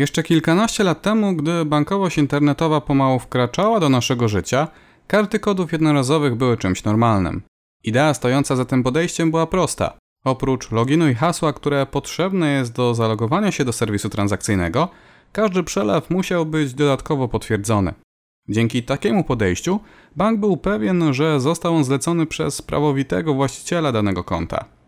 Jeszcze kilkanaście lat temu, gdy bankowość internetowa pomału wkraczała do naszego życia, karty kodów jednorazowych były czymś normalnym. Idea stojąca za tym podejściem była prosta. Oprócz loginu i hasła, które potrzebne jest do zalogowania się do serwisu transakcyjnego, każdy przelew musiał być dodatkowo potwierdzony. Dzięki takiemu podejściu bank był pewien, że został on zlecony przez prawowitego właściciela danego konta.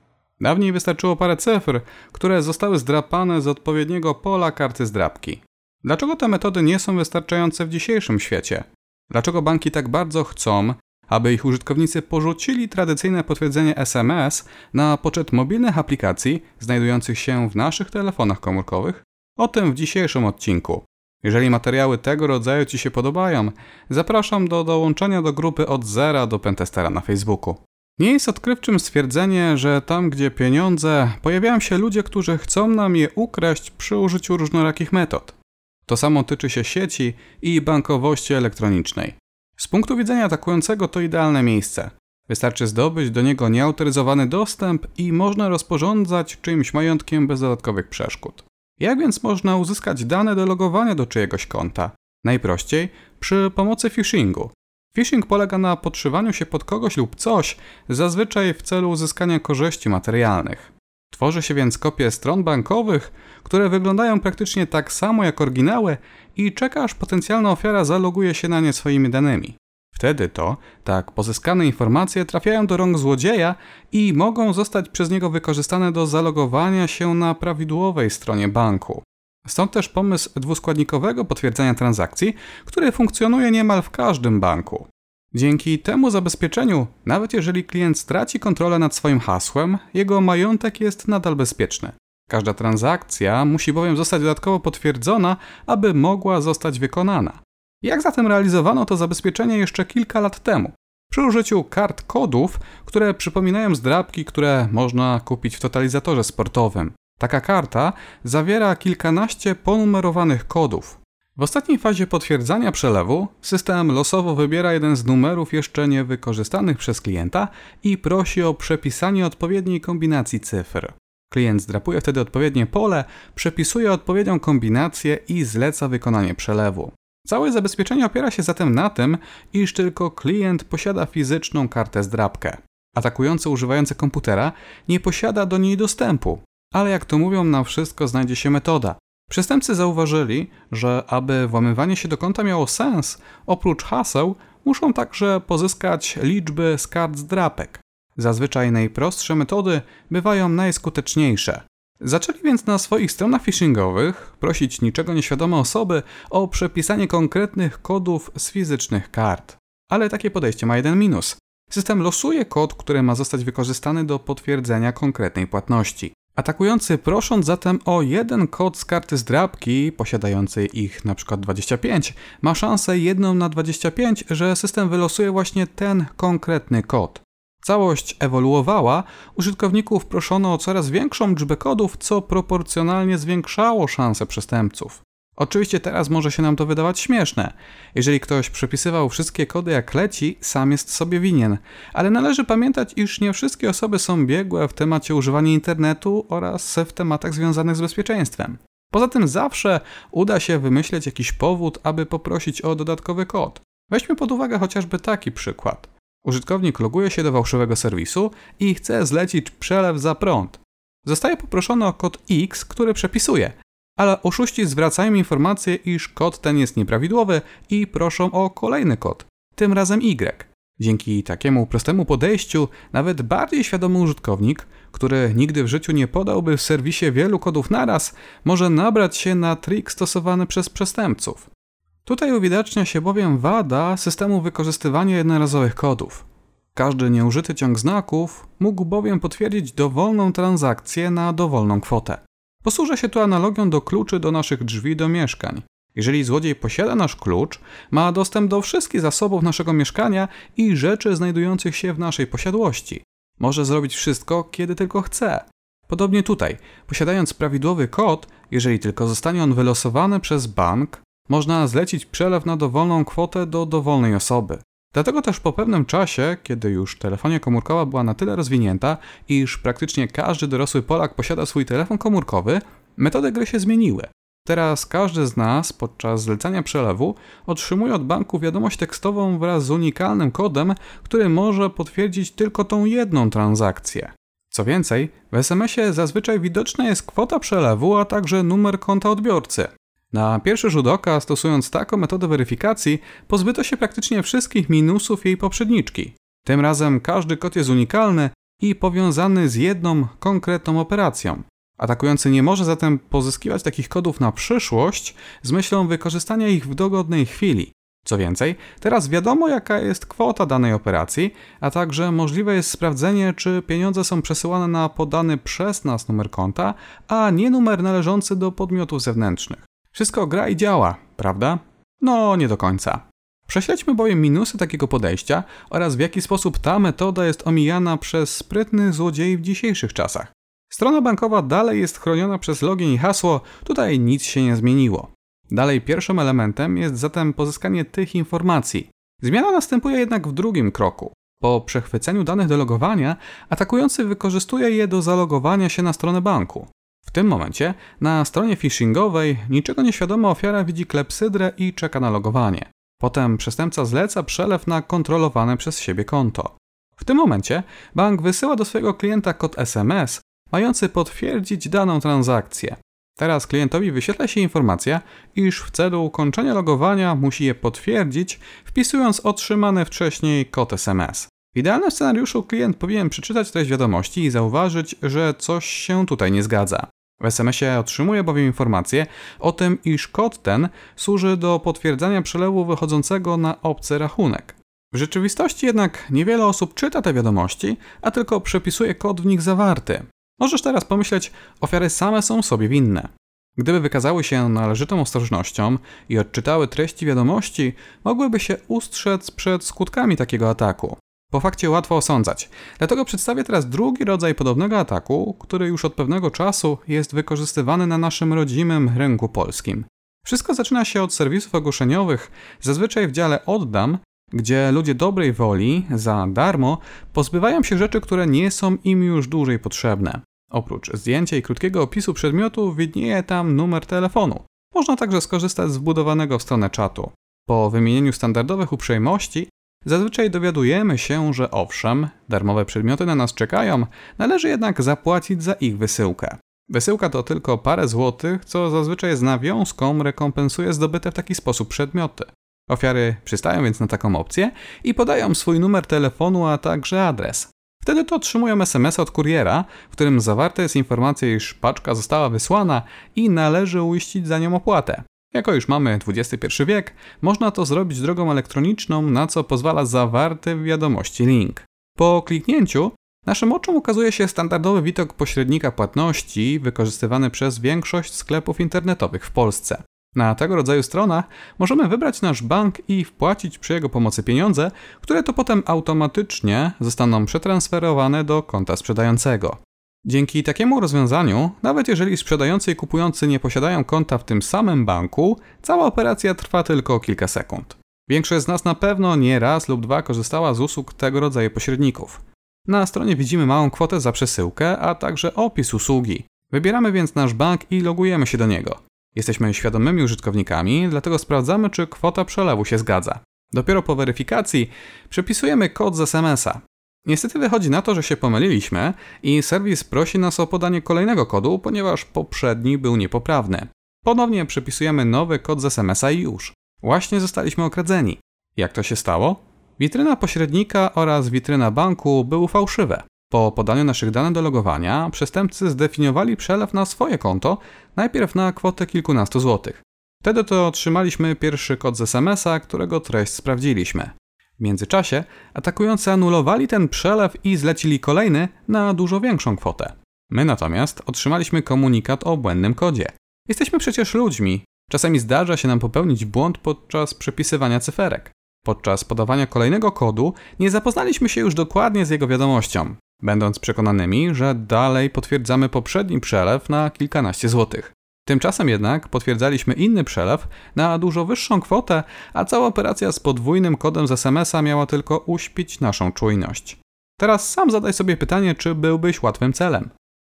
Dawniej wystarczyło parę cyfr, które zostały zdrapane z odpowiedniego pola karty zdrapki. Dlaczego te metody nie są wystarczające w dzisiejszym świecie? Dlaczego banki tak bardzo chcą, aby ich użytkownicy porzucili tradycyjne potwierdzenie SMS na poczet mobilnych aplikacji znajdujących się w naszych telefonach komórkowych? O tym w dzisiejszym odcinku. Jeżeli materiały tego rodzaju Ci się podobają, zapraszam do dołączenia do grupy od zera do Pentestera na Facebooku. Nie jest odkrywczym stwierdzenie, że tam gdzie pieniądze, pojawiają się ludzie, którzy chcą nam je ukraść przy użyciu różnorakich metod. To samo tyczy się sieci i bankowości elektronicznej. Z punktu widzenia atakującego to idealne miejsce. Wystarczy zdobyć do niego nieautoryzowany dostęp i można rozporządzać czyimś majątkiem bez dodatkowych przeszkód. Jak więc można uzyskać dane do logowania do czyjegoś konta? Najprościej przy pomocy phishingu. Phishing polega na podszywaniu się pod kogoś lub coś, zazwyczaj w celu uzyskania korzyści materialnych. Tworzy się więc kopie stron bankowych, które wyglądają praktycznie tak samo jak oryginały i czeka aż potencjalna ofiara zaloguje się na nie swoimi danymi. Wtedy to, tak pozyskane informacje trafiają do rąk złodzieja i mogą zostać przez niego wykorzystane do zalogowania się na prawidłowej stronie banku. Stąd też pomysł dwuskładnikowego potwierdzenia transakcji, który funkcjonuje niemal w każdym banku. Dzięki temu zabezpieczeniu, nawet jeżeli klient straci kontrolę nad swoim hasłem, jego majątek jest nadal bezpieczny. Każda transakcja musi bowiem zostać dodatkowo potwierdzona, aby mogła zostać wykonana. Jak zatem realizowano to zabezpieczenie jeszcze kilka lat temu? Przy użyciu kart kodów, które przypominają zdrabki, które można kupić w totalizatorze sportowym. Taka karta zawiera kilkanaście ponumerowanych kodów. W ostatniej fazie potwierdzania przelewu system losowo wybiera jeden z numerów jeszcze niewykorzystanych przez klienta i prosi o przepisanie odpowiedniej kombinacji cyfr. Klient zdrapuje wtedy odpowiednie pole, przepisuje odpowiednią kombinację i zleca wykonanie przelewu. Całe zabezpieczenie opiera się zatem na tym, iż tylko klient posiada fizyczną kartę zdrapkę. Atakujący używający komputera nie posiada do niej dostępu, ale jak to mówią, na wszystko znajdzie się metoda. Przestępcy zauważyli, że aby włamywanie się do konta miało sens, oprócz haseł muszą także pozyskać liczby z kart zdrapek. Zazwyczaj najprostsze metody bywają najskuteczniejsze. Zaczęli więc na swoich stronach phishingowych prosić niczego nieświadome osoby o przepisanie konkretnych kodów z fizycznych kart. Ale takie podejście ma jeden minus. System losuje kod, który ma zostać wykorzystany do potwierdzenia konkretnej płatności. Atakujący prosząc zatem o jeden kod z karty zdrabki, posiadającej ich np. 25, ma szansę jedną na 25, że system wylosuje właśnie ten konkretny kod. Całość ewoluowała, użytkowników proszono o coraz większą liczbę kodów, co proporcjonalnie zwiększało szanse przestępców. Oczywiście teraz może się nam to wydawać śmieszne. Jeżeli ktoś przepisywał wszystkie kody jak leci, sam jest sobie winien. Ale należy pamiętać, iż nie wszystkie osoby są biegłe w temacie używania internetu oraz w tematach związanych z bezpieczeństwem. Poza tym zawsze uda się wymyśleć jakiś powód, aby poprosić o dodatkowy kod. Weźmy pod uwagę chociażby taki przykład. Użytkownik loguje się do fałszywego serwisu i chce zlecić przelew za prąd. Zostaje poproszony o kod X, który przepisuje, ale oszuści zwracają informację, iż kod ten jest nieprawidłowy i proszą o kolejny kod, tym razem Y. Dzięki takiemu prostemu podejściu, nawet bardziej świadomy użytkownik, który nigdy w życiu nie podałby w serwisie wielu kodów naraz, może nabrać się na trik stosowany przez przestępców. Tutaj uwidacznia się bowiem wada systemu wykorzystywania jednorazowych kodów. Każdy nieużyty ciąg znaków mógł bowiem potwierdzić dowolną transakcję na dowolną kwotę. Posłużę się tu analogią do kluczy do naszych drzwi do mieszkań. Jeżeli złodziej posiada nasz klucz, ma dostęp do wszystkich zasobów naszego mieszkania i rzeczy znajdujących się w naszej posiadłości. Może zrobić wszystko, kiedy tylko chce. Podobnie tutaj, posiadając prawidłowy kod, jeżeli tylko zostanie on wylosowany przez bank, można zlecić przelew na dowolną kwotę do dowolnej osoby. Dlatego też po pewnym czasie, kiedy już telefonia komórkowa była na tyle rozwinięta, iż praktycznie każdy dorosły Polak posiada swój telefon komórkowy, metody gry się zmieniły. Teraz każdy z nas podczas zlecania przelewu otrzymuje od banku wiadomość tekstową wraz z unikalnym kodem, który może potwierdzić tylko tą jedną transakcję. Co więcej, w SMS-ie zazwyczaj widoczna jest kwota przelewu, a także numer konta odbiorcy. Na pierwszy rzut oka, stosując taką metodę weryfikacji, pozbyto się praktycznie wszystkich minusów jej poprzedniczki. Tym razem każdy kod jest unikalny i powiązany z jedną konkretną operacją. Atakujący nie może zatem pozyskiwać takich kodów na przyszłość z myślą wykorzystania ich w dogodnej chwili. Co więcej, teraz wiadomo jaka jest kwota danej operacji, a także możliwe jest sprawdzenie, czy pieniądze są przesyłane na podany przez nas numer konta, a nie numer należący do podmiotów zewnętrznych. Wszystko gra i działa, prawda? No, nie do końca. Prześledźmy bowiem minusy takiego podejścia oraz w jaki sposób ta metoda jest omijana przez sprytnych złodziei w dzisiejszych czasach. Strona bankowa dalej jest chroniona przez login i hasło, tutaj nic się nie zmieniło. Dalej pierwszym elementem jest zatem pozyskanie tych informacji. Zmiana następuje jednak w drugim kroku. Po przechwyceniu danych do logowania, atakujący wykorzystuje je do zalogowania się na stronę banku. W tym momencie na stronie phishingowej niczego nieświadoma ofiara widzi klepsydrę i czeka na logowanie. Potem przestępca zleca przelew na kontrolowane przez siebie konto. W tym momencie bank wysyła do swojego klienta kod SMS, mający potwierdzić daną transakcję. Teraz klientowi wyświetla się informacja, iż w celu ukończenia logowania musi je potwierdzić, wpisując otrzymany wcześniej kod SMS. W idealnym scenariuszu klient powinien przeczytać treść wiadomości i zauważyć, że coś się tutaj nie zgadza. W SMS-ie otrzymuje bowiem informację o tym, iż kod ten służy do potwierdzania przelewu wychodzącego na obcy rachunek. W rzeczywistości jednak niewiele osób czyta te wiadomości, a tylko przepisuje kod w nich zawarty. Możesz teraz pomyśleć, ofiary same są sobie winne. Gdyby wykazały się należytą ostrożnością i odczytały treści wiadomości, mogłyby się ustrzec przed skutkami takiego ataku. Po fakcie łatwo osądzać. Dlatego przedstawię teraz drugi rodzaj podobnego ataku, który już od pewnego czasu jest wykorzystywany na naszym rodzimym rynku polskim. Wszystko zaczyna się od serwisów ogłoszeniowych, zazwyczaj w dziale oddam, gdzie ludzie dobrej woli za darmo pozbywają się rzeczy, które nie są im już dłużej potrzebne. Oprócz zdjęcia i krótkiego opisu przedmiotu widnieje tam numer telefonu. Można także skorzystać z wbudowanego w stronę czatu. Po wymienieniu standardowych uprzejmości zazwyczaj dowiadujemy się, że owszem, darmowe przedmioty na nas czekają, należy jednak zapłacić za ich wysyłkę. Wysyłka to tylko parę złotych, co zazwyczaj z nawiązką rekompensuje zdobyte w taki sposób przedmioty. Ofiary przystają więc na taką opcję i podają swój numer telefonu, a także adres. Wtedy to otrzymują SMS od kuriera, w którym zawarta jest informacja, iż paczka została wysłana i należy uiścić za nią opłatę. Jako już mamy XXI wiek, można to zrobić drogą elektroniczną, na co pozwala zawarty w wiadomości link. Po kliknięciu naszym oczom ukazuje się standardowy widok pośrednika płatności wykorzystywany przez większość sklepów internetowych w Polsce. Na tego rodzaju stronach możemy wybrać nasz bank i wpłacić przy jego pomocy pieniądze, które to potem automatycznie zostaną przetransferowane do konta sprzedającego. Dzięki takiemu rozwiązaniu, nawet jeżeli sprzedający i kupujący nie posiadają konta w tym samym banku, cała operacja trwa tylko kilka sekund. Większość z nas na pewno nie raz lub dwa korzystała z usług tego rodzaju pośredników. Na stronie widzimy małą kwotę za przesyłkę, a także opis usługi. Wybieramy więc nasz bank i logujemy się do niego. Jesteśmy świadomymi użytkownikami, dlatego sprawdzamy, czy kwota przelewu się zgadza. Dopiero po weryfikacji przepisujemy kod z SMS-a. Niestety wychodzi na to, że się pomyliliśmy i serwis prosi nas o podanie kolejnego kodu, ponieważ poprzedni był niepoprawny. Ponownie przepisujemy nowy kod z SMS-a i już. Właśnie zostaliśmy okradzeni. Jak to się stało? Witryna pośrednika oraz witryna banku były fałszywe. Po podaniu naszych danych do logowania, przestępcy zdefiniowali przelew na swoje konto, najpierw na kwotę kilkunastu złotych. Wtedy to otrzymaliśmy pierwszy kod z SMS-a, którego treść sprawdziliśmy. W międzyczasie atakujący anulowali ten przelew i zlecili kolejny na dużo większą kwotę. My natomiast otrzymaliśmy komunikat o błędnym kodzie. Jesteśmy przecież ludźmi. Czasami zdarza się nam popełnić błąd podczas przepisywania cyferek. Podczas podawania kolejnego kodu nie zapoznaliśmy się już dokładnie z jego wiadomością będąc przekonanymi, że dalej potwierdzamy poprzedni przelew na kilkanaście złotych. Tymczasem jednak potwierdzaliśmy inny przelew na dużo wyższą kwotę, a cała operacja z podwójnym kodem z SMS-a miała tylko uśpić naszą czujność. Teraz sam zadaj sobie pytanie, czy byłbyś łatwym celem.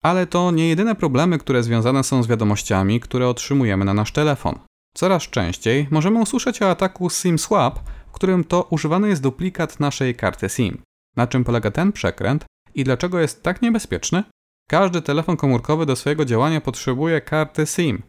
Ale to nie jedyne problemy, które związane są z wiadomościami, które otrzymujemy na nasz telefon. Coraz częściej możemy usłyszeć o ataku SIM swap, w którym to używany jest duplikat naszej karty SIM. Na czym polega ten przekręt i dlaczego jest tak niebezpieczny? Każdy telefon komórkowy do swojego działania potrzebuje karty SIM.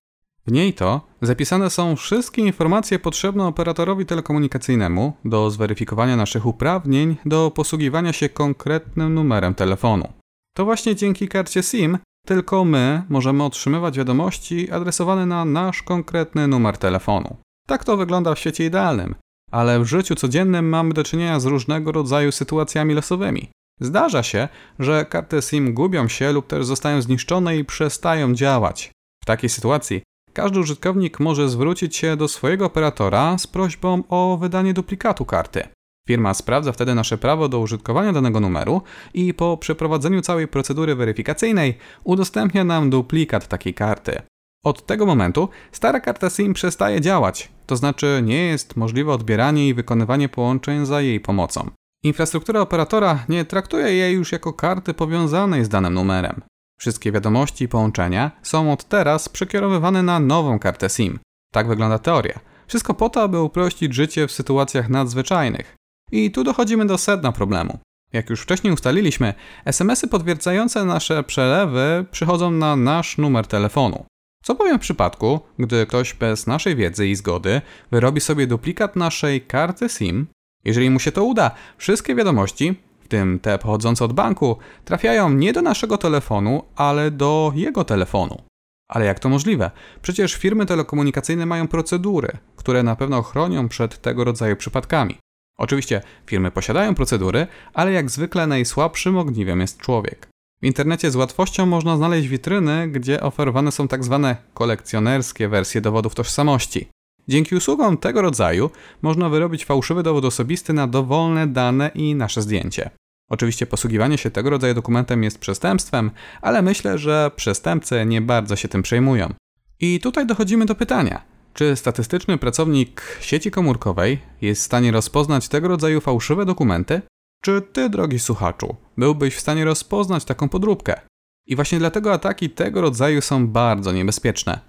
W niej to zapisane są wszystkie informacje potrzebne operatorowi telekomunikacyjnemu do zweryfikowania naszych uprawnień do posługiwania się konkretnym numerem telefonu. To właśnie dzięki karcie SIM tylko my możemy otrzymywać wiadomości adresowane na nasz konkretny numer telefonu. Tak to wygląda w świecie idealnym, ale w życiu codziennym mamy do czynienia z różnego rodzaju sytuacjami losowymi. Zdarza się, że karty SIM gubią się lub też zostają zniszczone i przestają działać. W takiej sytuacji każdy użytkownik może zwrócić się do swojego operatora z prośbą o wydanie duplikatu karty. Firma sprawdza wtedy nasze prawo do użytkowania danego numeru i po przeprowadzeniu całej procedury weryfikacyjnej udostępnia nam duplikat takiej karty. Od tego momentu stara karta SIM przestaje działać, to znaczy nie jest możliwe odbieranie i wykonywanie połączeń za jej pomocą. Infrastruktura operatora nie traktuje jej już jako karty powiązanej z danym numerem. Wszystkie wiadomości i połączenia są od teraz przekierowywane na nową kartę SIM. Tak wygląda teoria. Wszystko po to, aby uprościć życie w sytuacjach nadzwyczajnych. I tu dochodzimy do sedna problemu. Jak już wcześniej ustaliliśmy, SMS-y potwierdzające nasze przelewy przychodzą na nasz numer telefonu. Co powiem w przypadku, gdy ktoś bez naszej wiedzy i zgody wyrobi sobie duplikat naszej karty SIM? Jeżeli mu się to uda, wszystkie wiadomości, w tym te pochodzące od banku, trafiają nie do naszego telefonu, ale do jego telefonu. Ale jak to możliwe? Przecież firmy telekomunikacyjne mają procedury, które na pewno chronią przed tego rodzaju przypadkami. Oczywiście firmy posiadają procedury, ale jak zwykle najsłabszym ogniwem jest człowiek. W internecie z łatwością można znaleźć witryny, gdzie oferowane są tak zwane kolekcjonerskie wersje dowodów tożsamości. Dzięki usługom tego rodzaju można wyrobić fałszywy dowód osobisty na dowolne dane i nasze zdjęcie. Oczywiście posługiwanie się tego rodzaju dokumentem jest przestępstwem, ale myślę, że przestępcy nie bardzo się tym przejmują. I tutaj dochodzimy do pytania: czy statystyczny pracownik sieci komórkowej jest w stanie rozpoznać tego rodzaju fałszywe dokumenty? Czy ty, drogi słuchaczu, byłbyś w stanie rozpoznać taką podróbkę? I właśnie dlatego ataki tego rodzaju są bardzo niebezpieczne.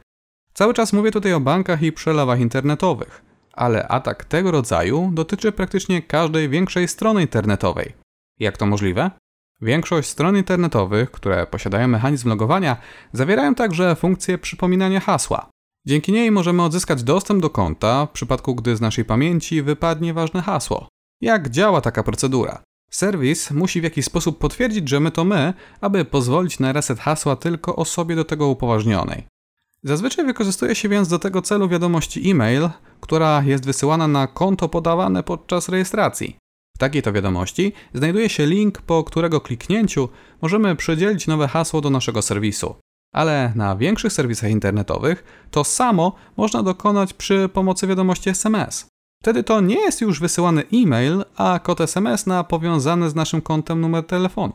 Cały czas mówię tutaj o bankach i przelewach internetowych, ale atak tego rodzaju dotyczy praktycznie każdej większej strony internetowej. Jak to możliwe? Większość stron internetowych, które posiadają mechanizm logowania, zawierają także funkcję przypominania hasła. Dzięki niej możemy odzyskać dostęp do konta w przypadku, gdy z naszej pamięci wypadnie ważne hasło. Jak działa taka procedura? Serwis musi w jakiś sposób potwierdzić, że my to my, aby pozwolić na reset hasła tylko osobie do tego upoważnionej. Zazwyczaj wykorzystuje się więc do tego celu wiadomości e-mail, która jest wysyłana na konto podawane podczas rejestracji. W takiej to wiadomości znajduje się link, po którego kliknięciu możemy przydzielić nowe hasło do naszego serwisu ale na większych serwisach internetowych to samo można dokonać przy pomocy wiadomości SMS. Wtedy to nie jest już wysyłany e-mail, a kod SMS na powiązany z naszym kontem numer telefonu.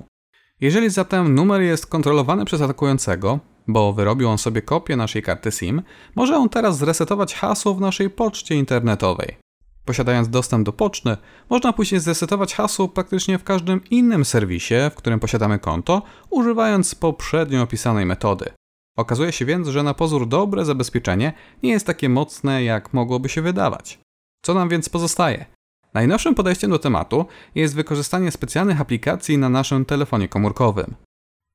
Jeżeli zatem numer jest kontrolowany przez atakującego, bo wyrobił on sobie kopię naszej karty SIM, może on teraz zresetować hasło w naszej poczcie internetowej. Posiadając dostęp do poczty, można później zresetować hasło praktycznie w każdym innym serwisie, w którym posiadamy konto, używając poprzednio opisanej metody. Okazuje się więc, że na pozór dobre zabezpieczenie nie jest takie mocne, jak mogłoby się wydawać. Co nam więc pozostaje? Najnowszym podejściem do tematu jest wykorzystanie specjalnych aplikacji na naszym telefonie komórkowym.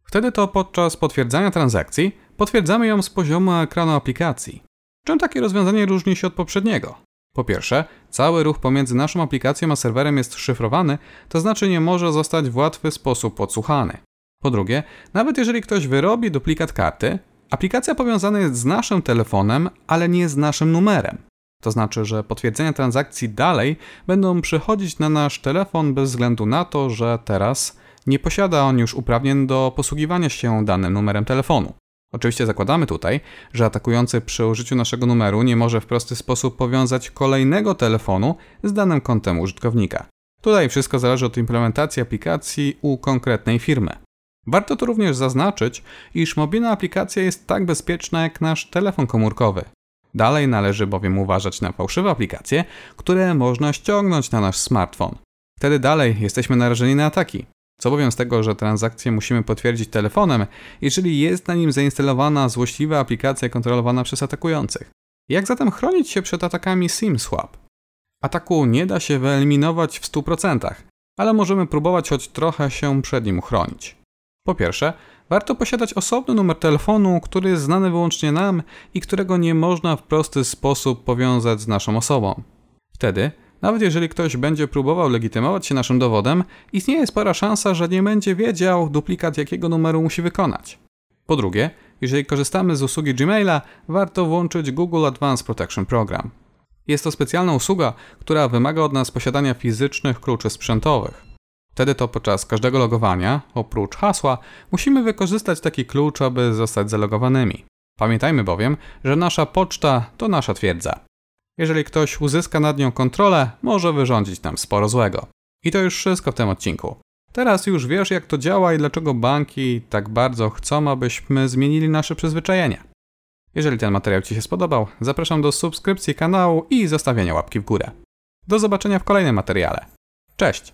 Wtedy to podczas potwierdzania transakcji potwierdzamy ją z poziomu ekranu aplikacji. Czym takie rozwiązanie różni się od poprzedniego? Po pierwsze, cały ruch pomiędzy naszą aplikacją a serwerem jest szyfrowany, to znaczy nie może zostać w łatwy sposób podsłuchany. Po drugie, nawet jeżeli ktoś wyrobi duplikat karty, aplikacja powiązana jest z naszym telefonem, ale nie z naszym numerem. To znaczy, że potwierdzenia transakcji dalej będą przychodzić na nasz telefon bez względu na to, że teraz nie posiada on już uprawnień do posługiwania się danym numerem telefonu. Oczywiście zakładamy tutaj, że atakujący przy użyciu naszego numeru nie może w prosty sposób powiązać kolejnego telefonu z danym kontem użytkownika. Tutaj wszystko zależy od implementacji aplikacji u konkretnej firmy. Warto tu również zaznaczyć, iż mobilna aplikacja jest tak bezpieczna jak nasz telefon komórkowy. Dalej należy bowiem uważać na fałszywe aplikacje, które można ściągnąć na nasz smartfon. Wtedy dalej jesteśmy narażeni na ataki. Co bowiem z tego, że transakcję musimy potwierdzić telefonem, jeżeli jest na nim zainstalowana złośliwa aplikacja kontrolowana przez atakujących? Jak zatem chronić się przed atakami SIM-swap? Ataku nie da się wyeliminować w 100%, ale możemy próbować choć trochę się przed nim uchronić. Po pierwsze, warto posiadać osobny numer telefonu, który jest znany wyłącznie nam i którego nie można w prosty sposób powiązać z naszą osobą. Wtedy, nawet jeżeli ktoś będzie próbował legitymować się naszym dowodem, istnieje spora szansa, że nie będzie wiedział duplikat jakiego numeru musi wykonać. Po drugie, jeżeli korzystamy z usługi Gmaila, warto włączyć Google Advanced Protection Program. Jest to specjalna usługa, która wymaga od nas posiadania fizycznych kluczy sprzętowych. Wtedy to podczas każdego logowania, oprócz hasła, musimy wykorzystać taki klucz, aby zostać zalogowanymi. Pamiętajmy bowiem, że nasza poczta to nasza twierdza. Jeżeli ktoś uzyska nad nią kontrolę, może wyrządzić nam sporo złego. I to już wszystko w tym odcinku. Teraz już wiesz, jak to działa i dlaczego banki tak bardzo chcą, abyśmy zmienili nasze przyzwyczajenia. Jeżeli ten materiał Ci się spodobał, zapraszam do subskrypcji kanału i zostawienia łapki w górę. Do zobaczenia w kolejnym materiale. Cześć!